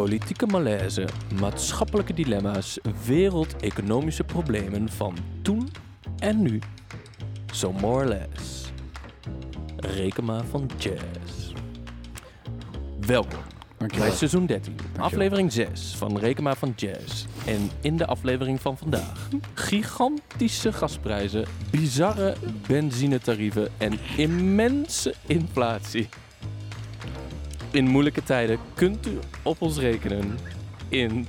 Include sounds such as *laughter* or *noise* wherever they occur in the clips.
Politieke malaise, maatschappelijke dilemma's, wereldeconomische problemen van toen en nu. So more or less. Reken maar van jazz. Welkom bij seizoen 13, aflevering 6 van Reken maar van Jazz. En in de aflevering van vandaag gigantische gasprijzen, bizarre benzinetarieven en immense inflatie. In moeilijke tijden kunt u op ons rekenen in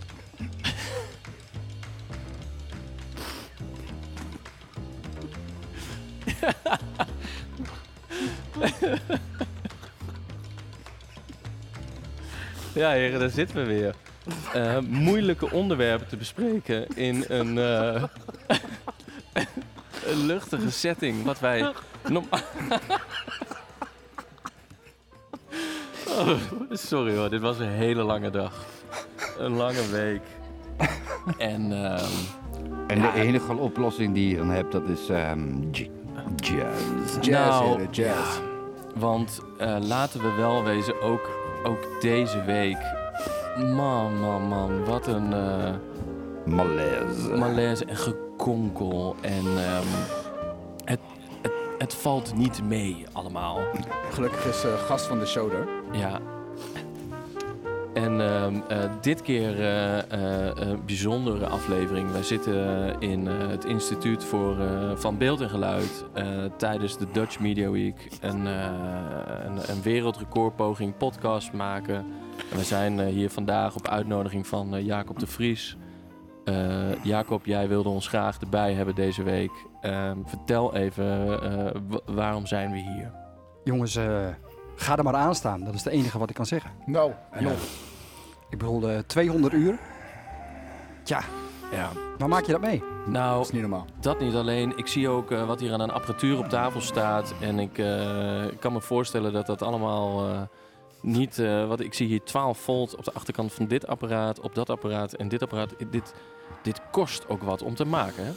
Ja, heren, daar zitten we weer. Eh, moeilijke onderwerpen te bespreken in een, eh, *laughs* een luchtige setting. Wat wij normaal. *laughs* Oh, sorry hoor, dit was een hele lange dag. Een lange week. En ehm, En de enige oplossing die je dan hebt, dat is ehm, j- jazz. Jazz, Nou, heren, jazz. ja, want eh, laten we wel wezen, ook, ook deze week. Man, man, man, wat een eh, Malaise. malaise en gekonkel. En ehm, het, het, het valt niet mee allemaal. Gelukkig is eh, gast van de show er. Ja. En ehm, eh, dit keer eh, eh, een bijzondere aflevering. Wij zitten in het Instituut voor, van Beeld en Geluid tijdens de Dutch Media Week. Een, een, wereldrecordpoging podcast maken. En we zijn hier vandaag op uitnodiging van Jacob de Vries. Jacob, jij wilde ons graag erbij hebben deze week. Ehm, vertel even, wa- waarom zijn we hier? Jongens, ga er maar aan staan. Dat is het enige wat ik kan zeggen. Nou, en Ja. Ik bedoel, eh, 200 uur. Tja, Ja. waar maak je dat mee? Nou, dat is niet normaal. Dat niet alleen. Ik zie ook eh, wat hier aan een apparatuur op tafel staat. En ik eh, kan me voorstellen dat dat allemaal eh, niet... eh, wat, ik zie hier 12 volt op de achterkant van dit apparaat, op dat apparaat en dit apparaat. Dit, dit kost ook wat om te maken, hè?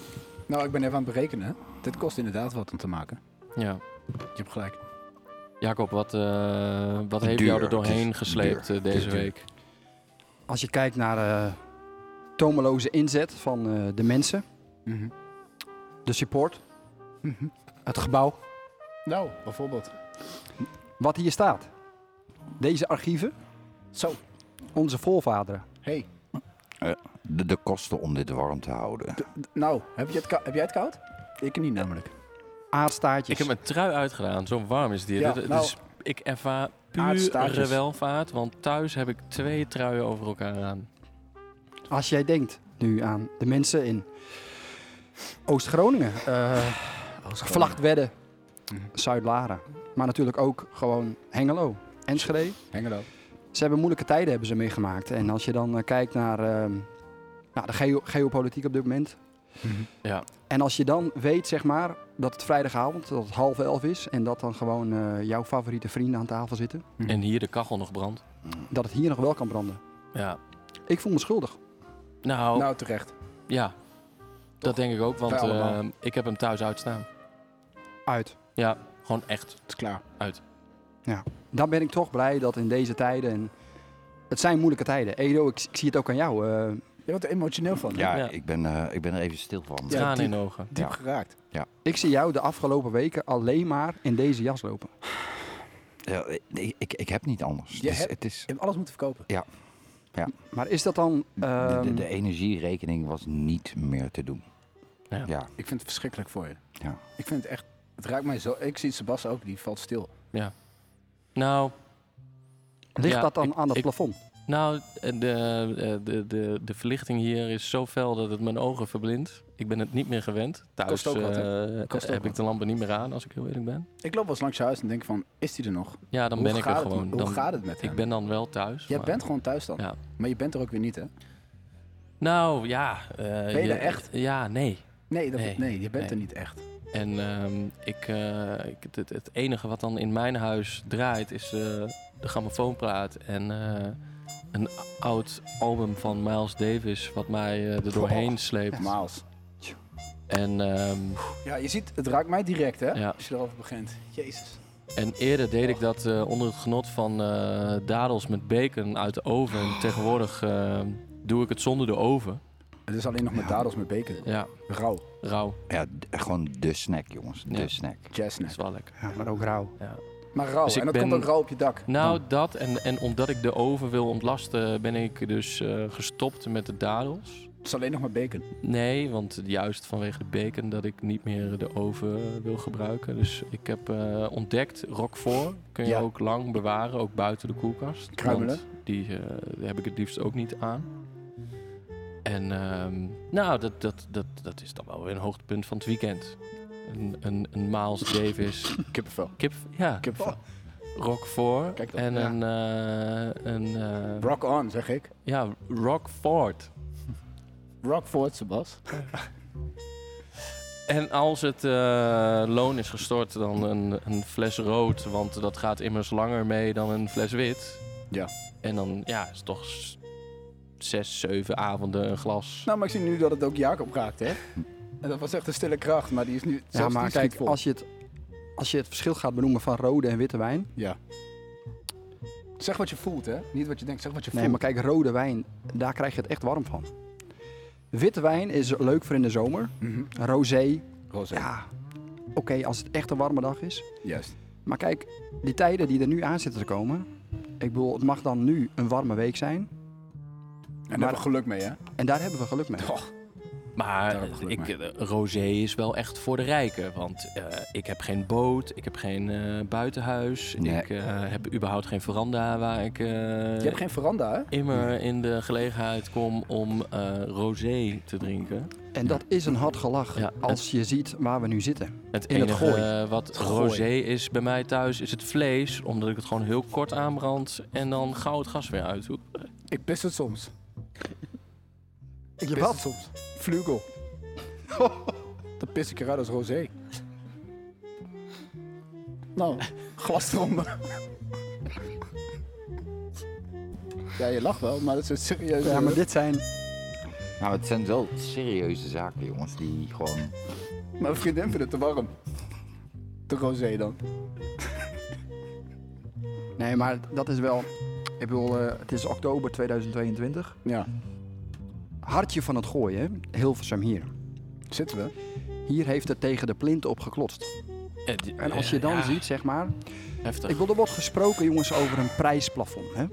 Nou, ik ben even aan het berekenen. Dit kost inderdaad wat om te maken. Ja. Je hebt gelijk. Jacob, wat, eh, wat heeft Duur. jou er doorheen gesleept duur. eh, deze duur. week? Als je kijkt naar de tomeloze inzet van eh, de mensen, Mhm. de support, Mhm. het gebouw, Nou, bijvoorbeeld. wat hier staat. Deze archieven, Zo, onze voorvaderen. hey. De, de kosten om dit warm te houden. Nou, heb, je het heb jij het koud? Ik niet namelijk. Aardstaartjes. Ik heb mijn trui uitgedaan, zo warm is het hier. Ja, nou, dus ik ervaar pure welvaart, want thuis heb ik twee truien over elkaar aan. Als jij denkt nu aan de mensen in Oost-Groningen, eh Vlachtwedde, Mhm. Zuid-Laren. Maar natuurlijk ook gewoon Hengelo, Enschede. Hengelo. Ze hebben moeilijke tijden hebben ze meegemaakt. En als je dan eh, kijkt naar ehm, nou, de geo- geopolitiek op dit moment. Ja. En als je dan weet, zeg maar, dat het vrijdagavond, dat het half elf is. En dat dan gewoon eh, jouw favoriete vrienden aan tafel zitten. Mhm. En hier de kachel nog brandt. Dat het hier nog wel kan branden. Ja. Ik voel me schuldig. Nou, Nou, terecht. ja. Dat denk ik ook, want eh, ik heb hem thuis uitstaan. Uit. Ja, gewoon echt Het is klaar. uit. Dan ben ik toch blij dat in deze tijden... En het zijn moeilijke tijden. Edo, ik, ik zie het ook aan jou. eh, Je wordt er emotioneel van. hè? Ja, Ja. Ik, ben, eh, ik ben er even stil van. Ja, diep. in ogen. Diep Ja. geraakt. ik zie jou de afgelopen weken alleen maar in deze jas lopen. Ja, ik, ik, ik heb niet anders. Je Dus hebt- het is, Je hebt alles moeten verkopen. Maar is dat dan... de, de, ehm, de energierekening was niet meer te doen. Ja. Ja, Ik vind het verschrikkelijk voor je. ja. Ik vind het echt... Het raakt mij zo... Ik zie Sebas ook, die valt stil. Nou, ligt ja, dat dan ik- aan het ik- plafond? Nou, eh, de, eh, de, de, de verlichting hier is zo fel dat het mijn ogen verblindt. Ik ben het niet meer gewend. Thuis Kost ook wat, hè? eh, Kost ook heb ik de lampen niet meer aan, als ik heel eerlijk ben. Ik loop wel eens langs je huis en denk van, is die er nog? Ja, dan Hoe ben ik er het- gewoon. Hoe Dan, gaat het met hem? ik ben dan wel thuis. Jij maar- bent gewoon thuis dan. Ja. Maar je bent er ook weer niet, hè? Nou, ja. Ben je er echt? Ja, nee. Nee, dat, Nee. nee. je bent er niet echt. En ehm, ik, ik, het, het enige wat dan in mijn huis draait is de grammofoonplaat en een oud album van Miles Davis wat mij eh, er doorheen sleept. Maals. En, ehm, Ja, je ziet, het raakt mij direct, hè? Ja. Als je erover begint. Jezus. en eerder deed ik dat eh, onder het genot van eh, dadels met bacon uit de oven. En tegenwoordig eh, doe ik het zonder de oven. Het is alleen nog met Ja. dadels met bacon. Ja, Rauw. rauw. Ja, gewoon de snack, jongens. Ja. De snack. Dat Jazzsnack. is wel lekker. Ja, maar ook rauw. Ja. Maar rauw. Dus en dat ben- komt ook rauw op je dak. Nou, Dan. dat en, en omdat ik de oven wil ontlasten, ben ik dus eh, gestopt met de dadels. Het is alleen nog maar bacon. Nee, want juist vanwege de bacon dat ik niet meer de oven wil gebruiken. Dus ik heb eh, ontdekt Roquefort. Kun je Ja. ook lang bewaren, ook buiten de koelkast. Kruimelen. Die eh, heb ik het liefst ook niet aan. En ehm, nou, dat, dat, dat, dat is dan wel weer een hoogtepunt van het weekend. Een, een, een Miles Davis Kippenvel. kip, ja, Kippenvel. Kijk dat, en ja. een, eh, een eh, Rock on, zeg ik. ja, Rockford. Rockford, Sebas. *laughs* En als het eh, loon is gestort, dan een, een fles rood. Want dat gaat immers langer mee dan een fles wit. Ja. En dan ja, is het toch s- zes, zeven avonden een glas. Nou, maar ik zie nu dat het ook Jacob raakt, hè? *laughs* En dat was echt een stille kracht, maar die is nu Ja, zelfs maar kijk, vol. als je, het, als je het verschil gaat benoemen van rode en witte wijn. Ja. Zeg wat je voelt, hè? Niet wat je denkt, zeg wat je Nee, voelt. maar kijk, rode wijn, daar krijg je het echt warm van. Witte wijn is leuk voor in de zomer. Mhm. Rosé, Rosé. ja, oké, als het echt een warme dag is. Juist. Maar kijk, die tijden die er nu aan zitten te komen. Ik bedoel, het mag dan nu een warme week zijn. En daar Maar- hebben we geluk mee, hè? En daar hebben we geluk mee. Och, Maar ik eh, rosé is wel echt voor de rijken. Want eh, ik heb geen boot, ik heb geen eh, buitenhuis. Nee. Ik eh, heb überhaupt geen veranda waar ik eh, je hebt geen veranda, hè? immer in de gelegenheid kom om eh, rosé te drinken. En dat is een hard gelach Ja, als je ziet waar we nu zitten. Het In het enige gooi. eh, wat gooi. rosé is bij mij thuis is het vlees. Omdat ik het gewoon heel kort aanbrand en dan gauw het gas weer uit. Ik pis het soms. Ik Je pis het soms. Vlugel. Dan pis ik eruit als rosé. Nou, glas eronder. Ja, je lacht wel, maar dat is een serieuze... Ja, maar dit zijn... Nou, het zijn wel serieuze zaken, jongens. Die gewoon... Mijn vriendin vindt het te warm. De rosé dan. Nee, maar dat is wel... Ik bedoel, eh, het is oktober 2022. Ja, Hartje van het gooien, hè? Hilversum hier. zitten we. Hier heeft het tegen de plint op geklost. Eh, die- En als je eh, dan ja, ziet, zeg maar... Heftig. Ik wil er wordt gesproken, jongens, over een prijsplafond. Hè?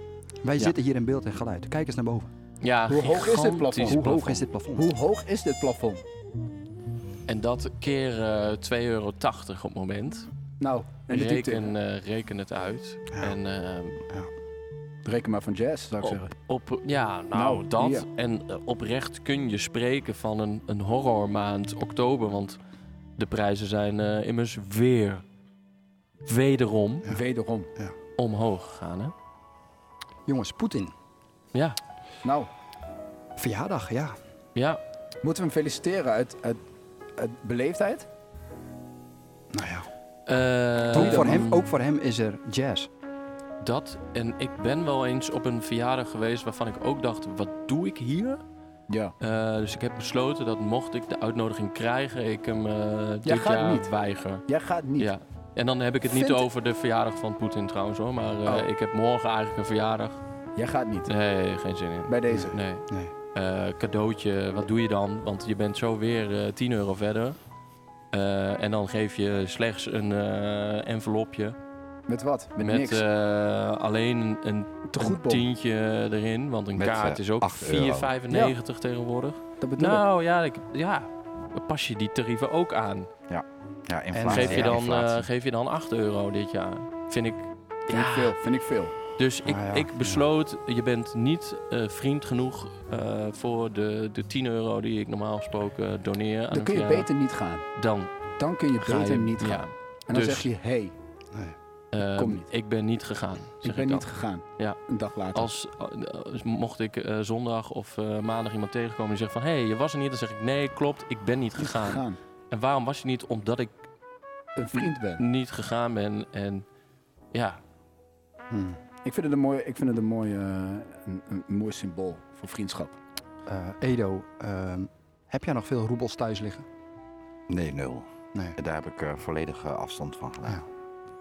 Wij Ja. zitten hier in beeld en geluid. Kijk eens naar boven. ja, Hoe hoog is dit plafond? Hoe hoog is dit plafond? Hoe hoog is dit plafond? En dat keer eh 2,80 euro op het moment. Nou, en. Reken, eh, reken het uit. Ja. En eh, Reken maar van jazz, zou ik op, zeggen. op, ja, nou, Nou, dat. En eh, oprecht kun je spreken van een, een horrormaand oktober. Want de prijzen zijn eh, immers weer, wederom, Wederom. omhoog gegaan. Hè? Jongens, Poetin. Ja, Nou, Verjaardag, ja. ja. moeten we hem feliciteren uit, uit, uit beleefdheid? Nou ja. Eh, Ook voor, hem, ook voor hem is er jazz. Dat. En ik ben wel eens op een verjaardag geweest waarvan ik ook dacht, wat doe ik hier? Ja. Eh, dus ik heb besloten dat mocht ik de uitnodiging krijgen, ik hem eh, dit gaat jaar niet. weiger. Jij gaat niet. Ja. En dan heb ik het niet over de verjaardag van Poetin trouwens hoor. Maar eh, Oh. ik heb morgen eigenlijk een verjaardag. Jij gaat niet. Nee, geen zin in. Bij deze. Nee. Nee. Eh, cadeautje, wat doe je dan? Want je bent zo weer eh 10 euro verder. Eh, en dan geef je slechts een eh, envelopje. Met wat? Met, Met niks. eh, alleen een, een, Te een goed, Bob. tientje erin. Want een Met, kaart eh, is ook 8 euro. 4,95 tegenwoordig. Dat bedoel ik. Nou ja, ik, ja, pas je die tarieven ook aan. Ja, En inflatie. Geef je, ja, dan, inflatie. eh, geef je dan 8 euro dit jaar? Vind ik. Vind ik veel. Vind ik veel. Dus ik, Ah, ja, ik besloot, je bent niet eh, vriend genoeg eh, voor de, de 10 euro die ik normaal gesproken doneer aan Dan kun je beter niet gaan. Dan Dan kun je beter je niet gaan. Ja, En dan dus- zeg je, hé, hey, ehm, Kom niet. ik ben niet gegaan. ik ben dan. niet gegaan. Ja. Een dag later. Als, als mocht ik eh, zondag of eh, maandag iemand tegenkomen die zegt van... hé, hey, je was er niet. Dan zeg ik, nee, klopt, ik ben niet niet gegaan. gegaan. En waarom was je niet? Omdat ik Een vriend ben. niet gegaan ben. En ja, Hmm. Ik vind het een mooi, ik vind het een mooi, eh, een, een mooi symbool voor vriendschap. Eh, Edo, ehm, heb jij nog veel roebels thuis liggen? Nee, nul. Nee. Daar heb ik eh, volledige afstand van gedaan. Ja.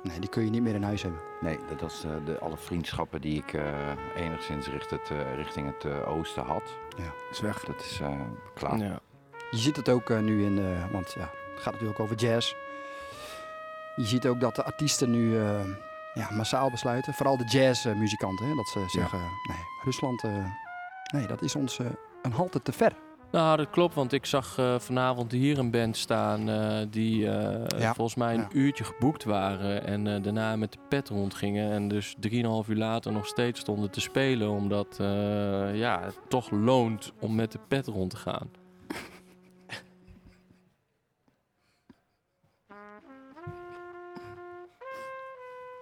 Nee, die kun je niet meer in huis hebben. Nee, dat was eh, de, alle vriendschappen die ik eh, enigszins richt het, eh, richting het oosten had. Is weg. Dat is eh, klaar. ja. Je ziet het ook eh, nu in, eh, want ja, het gaat natuurlijk over jazz. Je ziet ook dat de artiesten nu eh, ja, massaal besluiten, vooral de jazzmuzikanten, dat ze zeggen, nee, Rusland, eh, nee, dat is ons een halte te ver. Nou, dat klopt, want ik zag eh, vanavond hier een band staan eh, die eh, Ja. volgens mij een Ja. uurtje geboekt waren en eh, daarna met de pet rondgingen en dus 3,5 uur later nog steeds stonden te spelen, omdat eh, ja, het toch loont om met de pet rond te gaan.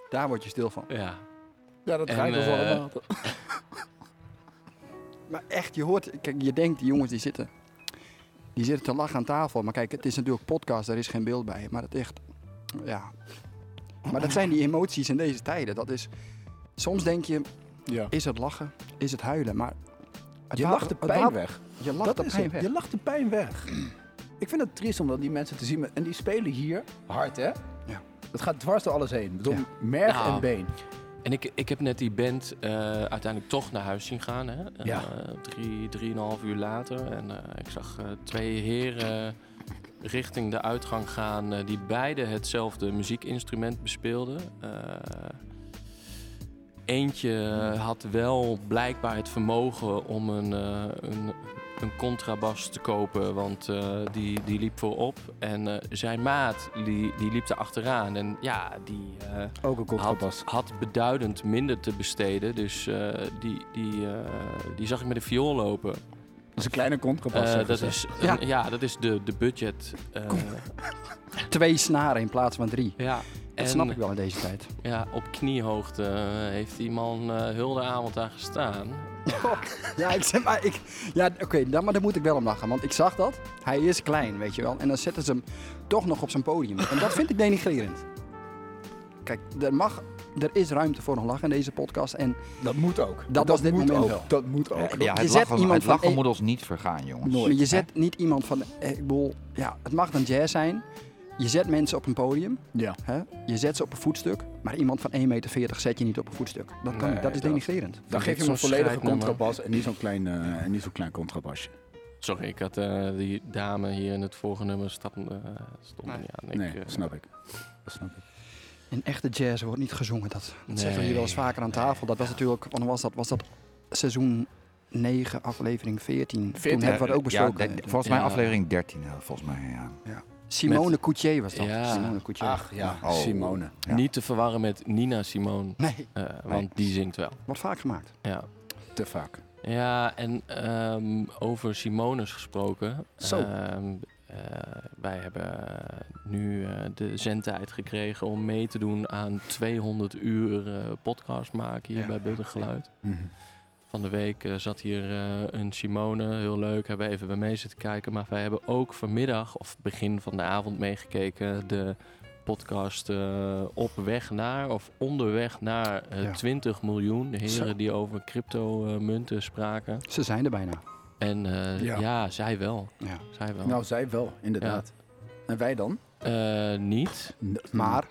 Daar word je stil van. Ja, Ja, dat draait ons eh, allemaal. Maar echt, je hoort, kijk, je denkt, die jongens die zitten, die zitten te lachen aan tafel. Maar kijk, het is natuurlijk podcast, daar is geen beeld bij. Maar het echt, ja. Maar dat zijn die emoties in deze tijden. Dat is, soms denk je, Ja. is het lachen, is het huilen. Maar het Je lacht de pijn weg. Je lacht Dat de pijn weg. Je lacht de pijn weg. *clears throat* Ik vind het triest om dan die mensen te zien. En die spelen hier hard, hè? Ja. Dat gaat dwars door alles heen. Door Ja. merg Nou. en been. En ik, ik heb net die band eh, uiteindelijk toch naar huis zien gaan. Hè? Eh, Ja. drie, drieënhalf uur later. En eh, ik zag twee heren richting de uitgang gaan... die beide hetzelfde muziekinstrument bespeelden. Eentje had wel blijkbaar het vermogen om een, een, een contrabas te kopen... want eh, die, die liep voorop. En eh, zijn maat die, die liep er achteraan. En ja, die... eh, Ook een contrabas. had, had beduidend minder te besteden. Dus eh, die, die, eh, die zag ik met een viool lopen. Dat is een kleine contrabas. Eh, dat, is, Ja. een- ja, dat is de, de budget. eh, Twee snaren in plaats van drie. ja. Dat en snap ik wel in deze tijd. Ja, op kniehoogte eh, heeft die man eh heel de avond daar gestaan. Ja, ik zeg maar, ik, ja oké, dan, maar daar moet ik wel om lachen. Want ik zag dat. Hij is klein, weet je wel. En dan zetten ze hem toch nog op zijn podium. En dat vind ik denigrerend. Kijk, er, mag, er is ruimte voor een lach in deze podcast. En Dat moet ook. Dat was dit moet moment ook. wel. Dat moet ook. Ja, Je het zet lachen, iemand het van lachen moet ons niet vergaan, jongens. Nooit. je zet niet iemand van, eh, ik bedoel, ja, het mag dan jazz zijn. Je zet mensen op een podium. Ja. Hè? Je zet ze op een voetstuk. Maar iemand van 1,40 meter zet je niet op een voetstuk. Dat, kan, Nee, dat is dat- denigrerend. Dan geef je hem een volledige contrabas en niet zo'n klein, eh, en niet zo'n klein contrabasje. Sorry, ik had eh, die dame hier in het vorige nummer stond, eh stond Nee. niet aan. Ik, nee, dat snap ik. Dat snap ik. In echte jazz wordt niet gezongen. Dat, dat zeggen we hier wel eens Nee. vaker aan tafel. Dat was natuurlijk, wanneer was dat? Was dat seizoen 9, aflevering 14? Toen 14, hebben we het ook Ja, besproken. volgens mij Ja. aflevering 13, eh, volgens mij, ja. Simone met- Coutier was dat. Ja. Simone Coutier. Ach ja, Oh. Simone. Ja. Niet te verwarren met Nina Simone, Nee, eh, want die zingt wel. wordt vaak gemaakt. Ja. Te vaak. Ja, en ehm, over Simones gesproken. Zo. Ehm, eh, wij hebben nu eh, de zendtijd gekregen om mee te doen aan 200 uur eh, podcast maken hier Ja. bij Beeld en Geluid. Mhm. Van de week eh, zat hier eh, een Simone, heel leuk, hebben we even bij mee zitten kijken. Maar wij hebben ook vanmiddag, of begin van de avond meegekeken, de podcast eh, op weg naar, of onderweg naar eh, Ja. 20 miljoen. De heren Zo. die over crypto-munten spraken. Ze zijn er bijna. En eh, Ja. ja. zij wel. Ja. Zij wel. Nou, zij wel, inderdaad. En wij dan? Eh, niet. Maar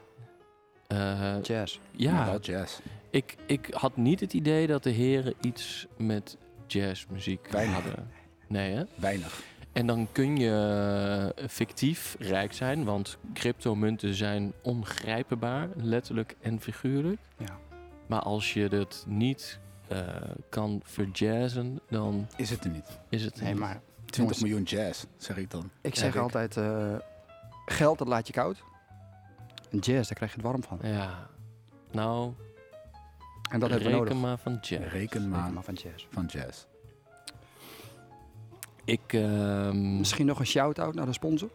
Eh, jazz. ja, jazz. ik, ik had niet het idee dat de heren iets met jazzmuziek Weinig. hadden. Nee, hè? Weinig. En dan kun je eh, fictief rijk zijn, want cryptomunten zijn ongrijpbaar, letterlijk en figuurlijk. Ja. Maar als je het niet eh, kan verjazzen, dan Is het er niet. is het Nee, niet. maar 20 Jongens. miljoen jazz, zeg ik dan. ik zeg ik. altijd, eh, geld dat laat je koud. En jazz, daar krijg je het warm van. Ja, nou, En dat hebben we nodig. Reken maar van jazz. Reken maar maar van jazz. van jazz. Ik, ehm, Misschien nog een shout-out naar de sponsor?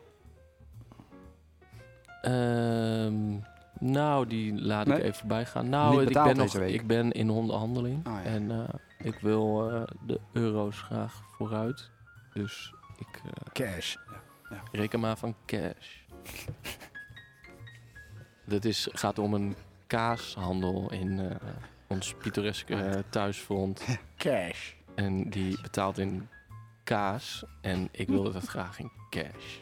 ehm, nou, die laat ik even voorbij gaan. Nou, Niet ik ben, nog, week. ik ben in onderhandeling. Ah, ja. En eh, ik wil eh, de euro's graag vooruit. Dus ik eh, Cash. reken maar van cash. *laughs* Dit is, gaat om een kaashandel in eh, ons pittoreske eh, thuisfront. *laughs* Cash. En die betaalt in kaas. En ik wilde dat graag in cash.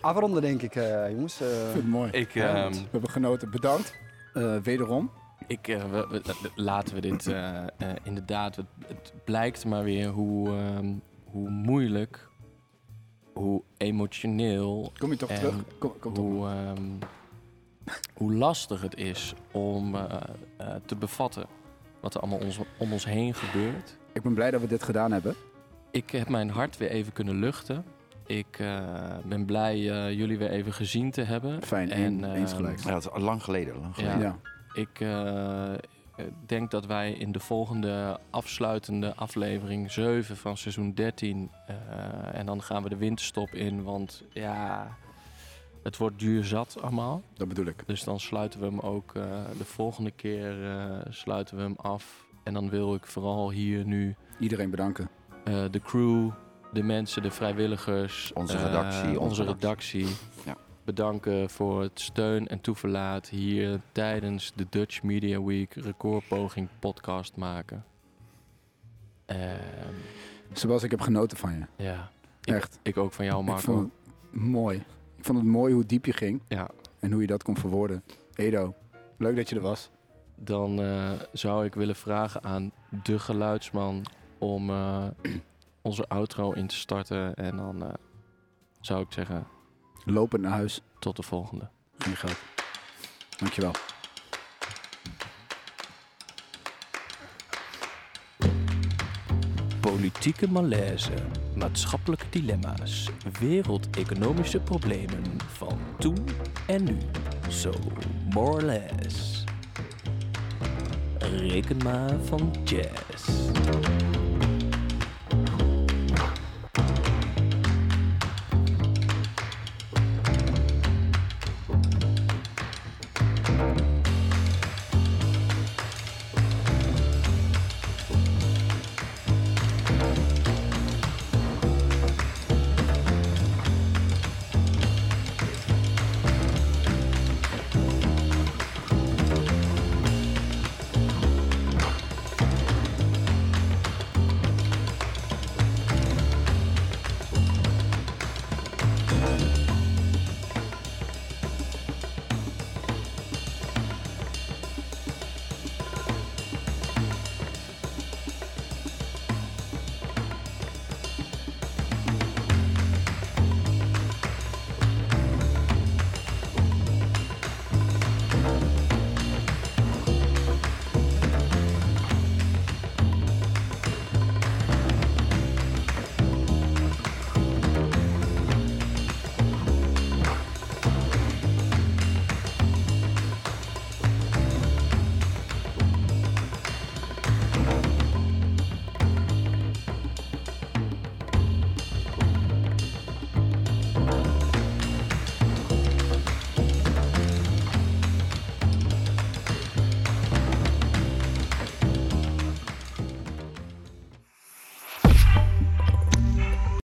Afronden denk ik, eh, jongens. eh. Ik vind het mooi. Ik, Ja, ehm, we hebben genoten. Bedankt. Eh, wederom. Ik, eh, we- we- we- laten we dit eh, eh, inderdaad. Het, het blijkt maar weer hoe, ehm, hoe moeilijk, hoe emotioneel, Kom je toch En terug? Kom, kom toch. hoe, ehm, hoe lastig het is om eh, eh, te bevatten wat er allemaal ons, om ons heen gebeurt. Ik ben blij dat we dit gedaan hebben. Ik heb mijn hart weer even kunnen luchten. Ik eh, ben blij jullie weer even gezien te hebben. Fijn, En, een, eens ehm, gelijk. Ja, dat is al lang geleden. Lang Ja. geleden. Ja. Ik denk dat wij in de volgende afsluitende aflevering 7 van seizoen 13. eh, en dan gaan we de winterstop in, want ja, het wordt duur zat allemaal. dat bedoel ik. Dus dan sluiten we hem ook eh, de volgende keer eh, sluiten we hem af. En dan wil ik vooral hier nu Iedereen bedanken. eh, de crew, de mensen, de vrijwilligers, Onze eh, redactie, onze, onze redactie. Ja. Bedanken voor het steun en toeverlaat hier tijdens de Dutch Media Week recordpoging podcast maken. Ehm, Zoals ik heb genoten van je. ja, ik, Echt. ik ook van jou, Ik Marco. vond het mooi. Ik vond het mooi hoe diep je ging Ja, en hoe je dat kon verwoorden. Edo, leuk dat je er was. dan eh, zou ik willen vragen aan de geluidsman om eh, *clears throat* onze outro in te starten. En dan eh, zou ik zeggen, Lopend naar huis. tot de volgende. Geen geld. Dankjewel. Politieke malaise, maatschappelijke dilemma's, wereldeconomische problemen van toen en nu. So more or less. Reken maar van jazz.